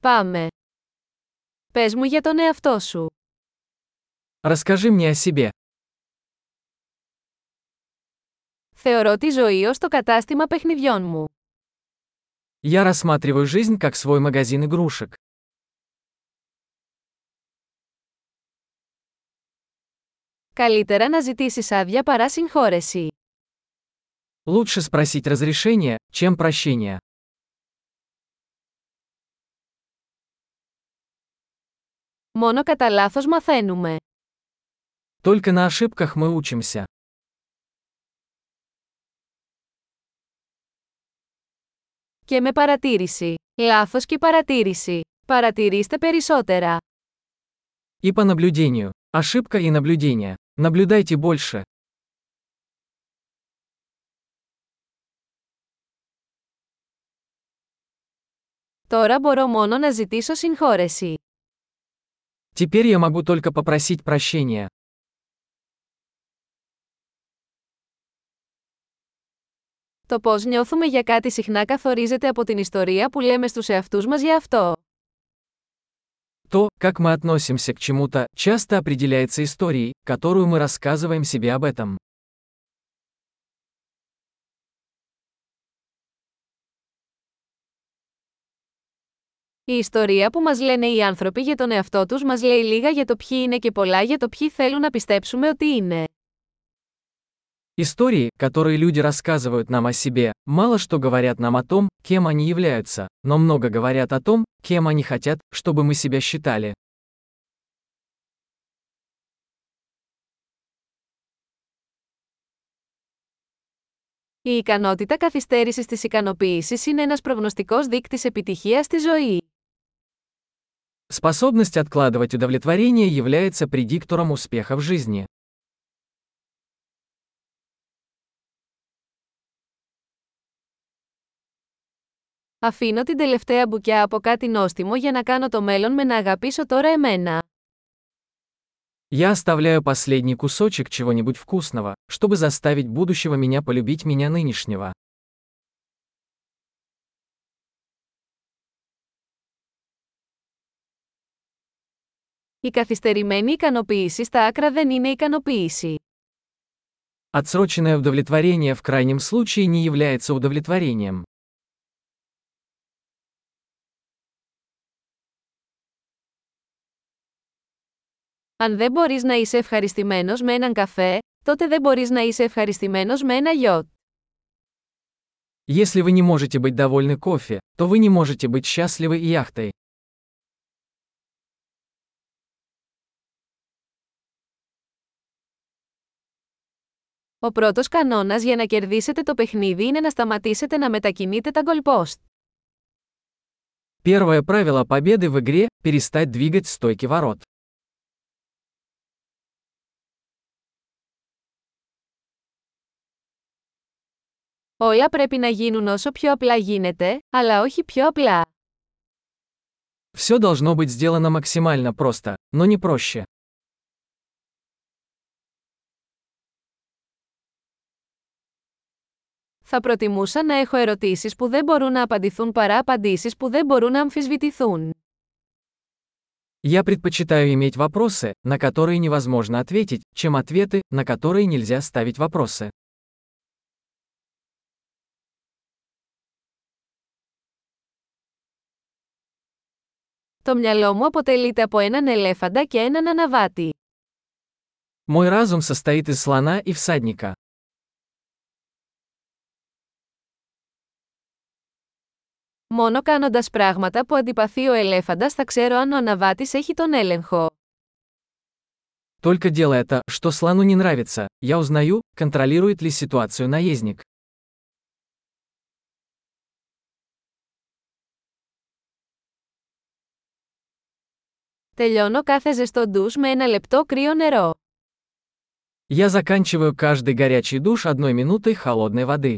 Πάμε. Πες μου για τον εαυτό σου. Расскажи мне о себе. Θεωρώ τη ζωή ως το κατάστημα παιχνιδιών μου. Я рассматриваю жизнь как свой магазин игрушек. Καλύτερα να ζητήσεις άδεια παρά συγχώρεση. Лучше спросить разрешение, чем прощение. Μόνο κατά λάθος μαθαίνουμε. Только на ошибках мы учимся. Και με παρατήρηση. Λάθος και παρατήρηση. Παρατηρήστε περισσότερα. И по наблюдению. Ошибка и наблюдение. Наблюдайте больше. Τώρα μπορώ μόνο να ζητήσω συγχώρεση. Теперь я могу только попросить прощения. Το πώς νιώθουμε για κάτι συχνά καθορίζεται από την ιστορία που λέμε στους εαυτούς μας για αυτό. То, как мы относимся к чему-то, часто определяется историей, которую мы рассказываем себе об этом. Η ιστορία που μας λένε οι άνθρωποι για τον εαυτό τους μας λέει λίγα για το ποιοι είναι και πολλά για το ποιοι θέλουν να πιστέψουμε ότι είναι. Истории, которые люди рассказывают нам о себе, мало что говорят нам о том, кем они являются, но много говорят о том, кем они хотят, чтобы мы себя считали. Η ικανότητα καθυστέρησης της ικανοποίησης είναι ένας προγνωστικός δείκτης επιτυχίας στη ζωή. Способность откладывать удовлетворение является предиктором успеха в жизни. Αφήνω την τελευταία μπουκιά από κάτι νόστιμο για να κάνω το μέλλον με να αγαπήσω τώρα εμένα. Я оставляю последний кусочек чего-нибудь вкусного, чтобы заставить будущего меня полюбить меня нынешнего. Η καθυστερημένη ικανοποίηση στα άκρα δεν είναι ικανοποίηση. Отсроченное удовлетворение в крайнем случае не является удовлетворением. Αν δεν μπορείς να είσαι ευχαριστημένος με έναν καφέ, τότε δεν μπορείς να είσαι ευχαριστημένος με ένα γιότ. Если вы не можете быть довольны кофе, то вы не можете быть счастливы и яхтой. Ο πρώτος κανόνας για να κερδίσετε το παιχνίδι είναι να σταματήσετε να μετακινείτε τα goalpost. Первое правило победы в игре – перестать двигать стойки ворот. Όλα πρέπει να γίνουν όσο πιο απλά γίνεται, αλλά όχι πιο απλά. Все должно быть сделано максимально просто, но не проще. Θα προτιμούσα να έχω ερωτήσεις που δεν μπορούν να απαντηθούν παρά απαντήσεις που δεν μπορούν να αμφισβητηθούν. Я предпочитаю иметь вопросы, на которые невозможно ответить, чем ответы, на которые нельзя ставить вопросы. Το μυαλό μου αποτελείται από έναν ελέφαντα και έναν αναβάτη. Мой разум состоит из слона и всадника. Μόνο κάνοντας πράγματα που αντιπαθεί ο ελέφαντας θα ξέρω αν ο αναβάτης έχει τον έλεγχο. Только делая это, что слону не нравится, я узнаю, контролирует ли ситуацию наездник. Τελειώνω κάθε ζεστό ντους με ένα λεπτό κρύο νερό. Я заканчиваю каждый горячий душ одной минутой холодной воды.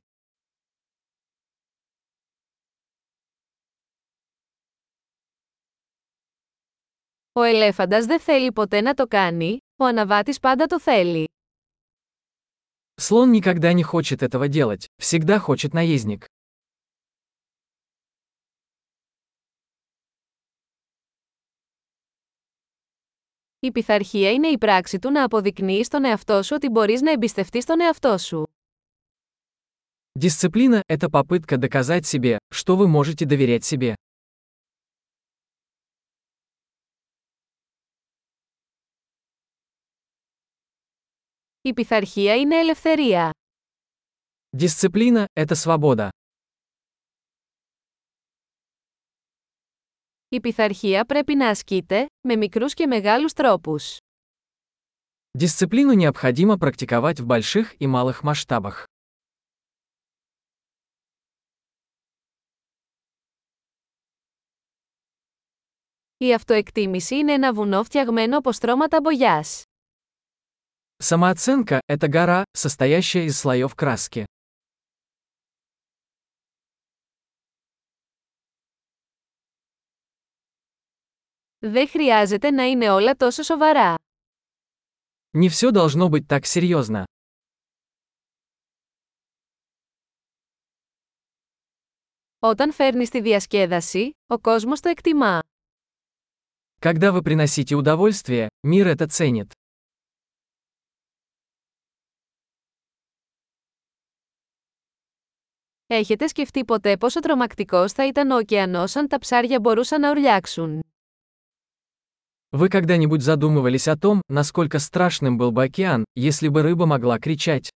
Ο ελέφαντας δεν θέλει ποτέ να το κάνει, ο αναβάτης πάντα το θέλει. Слон никогда не хочет этого делать, всегда хочет наездник. Η πειθαρχία είναι η πράξη του να αποδεικνύει στον εαυτό σου ότι μπορείς να εμπιστευτείς τον εαυτό σου. Дисциплина – это попытка доказать себе, что вы можете доверять себе. Η πειθαρχία είναι ελευθερία. Дисциплина – это свобода. Η πειθαρχία πρέπει να ασκείται, με μικρούς και μεγάλους τρόπους. Дисциплину необходимо практиковать в больших и малых масштабах. Η αυτοεκτίμηση είναι ένα βουνό φτιαγμένο από στρώματα μπογιάς. Самооценка – это гора, состоящая из слоев краски. Δεν χρειάζεται να είναι όλα τόσο σοβαρά. Не все должно быть так серьезно. Όταν φέρνεις τη διασκέδαση, ο κόσμος το εκτιμά. Когда вы приносите удовольствие, мир это ценит. Έχετε σκεφτεί ποτέ πόσο τρομακτικός θα ήταν ο ωκεανός αν τα ψάρια μπορούσαν να ουρλιάξουν. Вы когда-нибудь задумывались о том, насколько страшным был бы океан, если бы рыба могла кричать?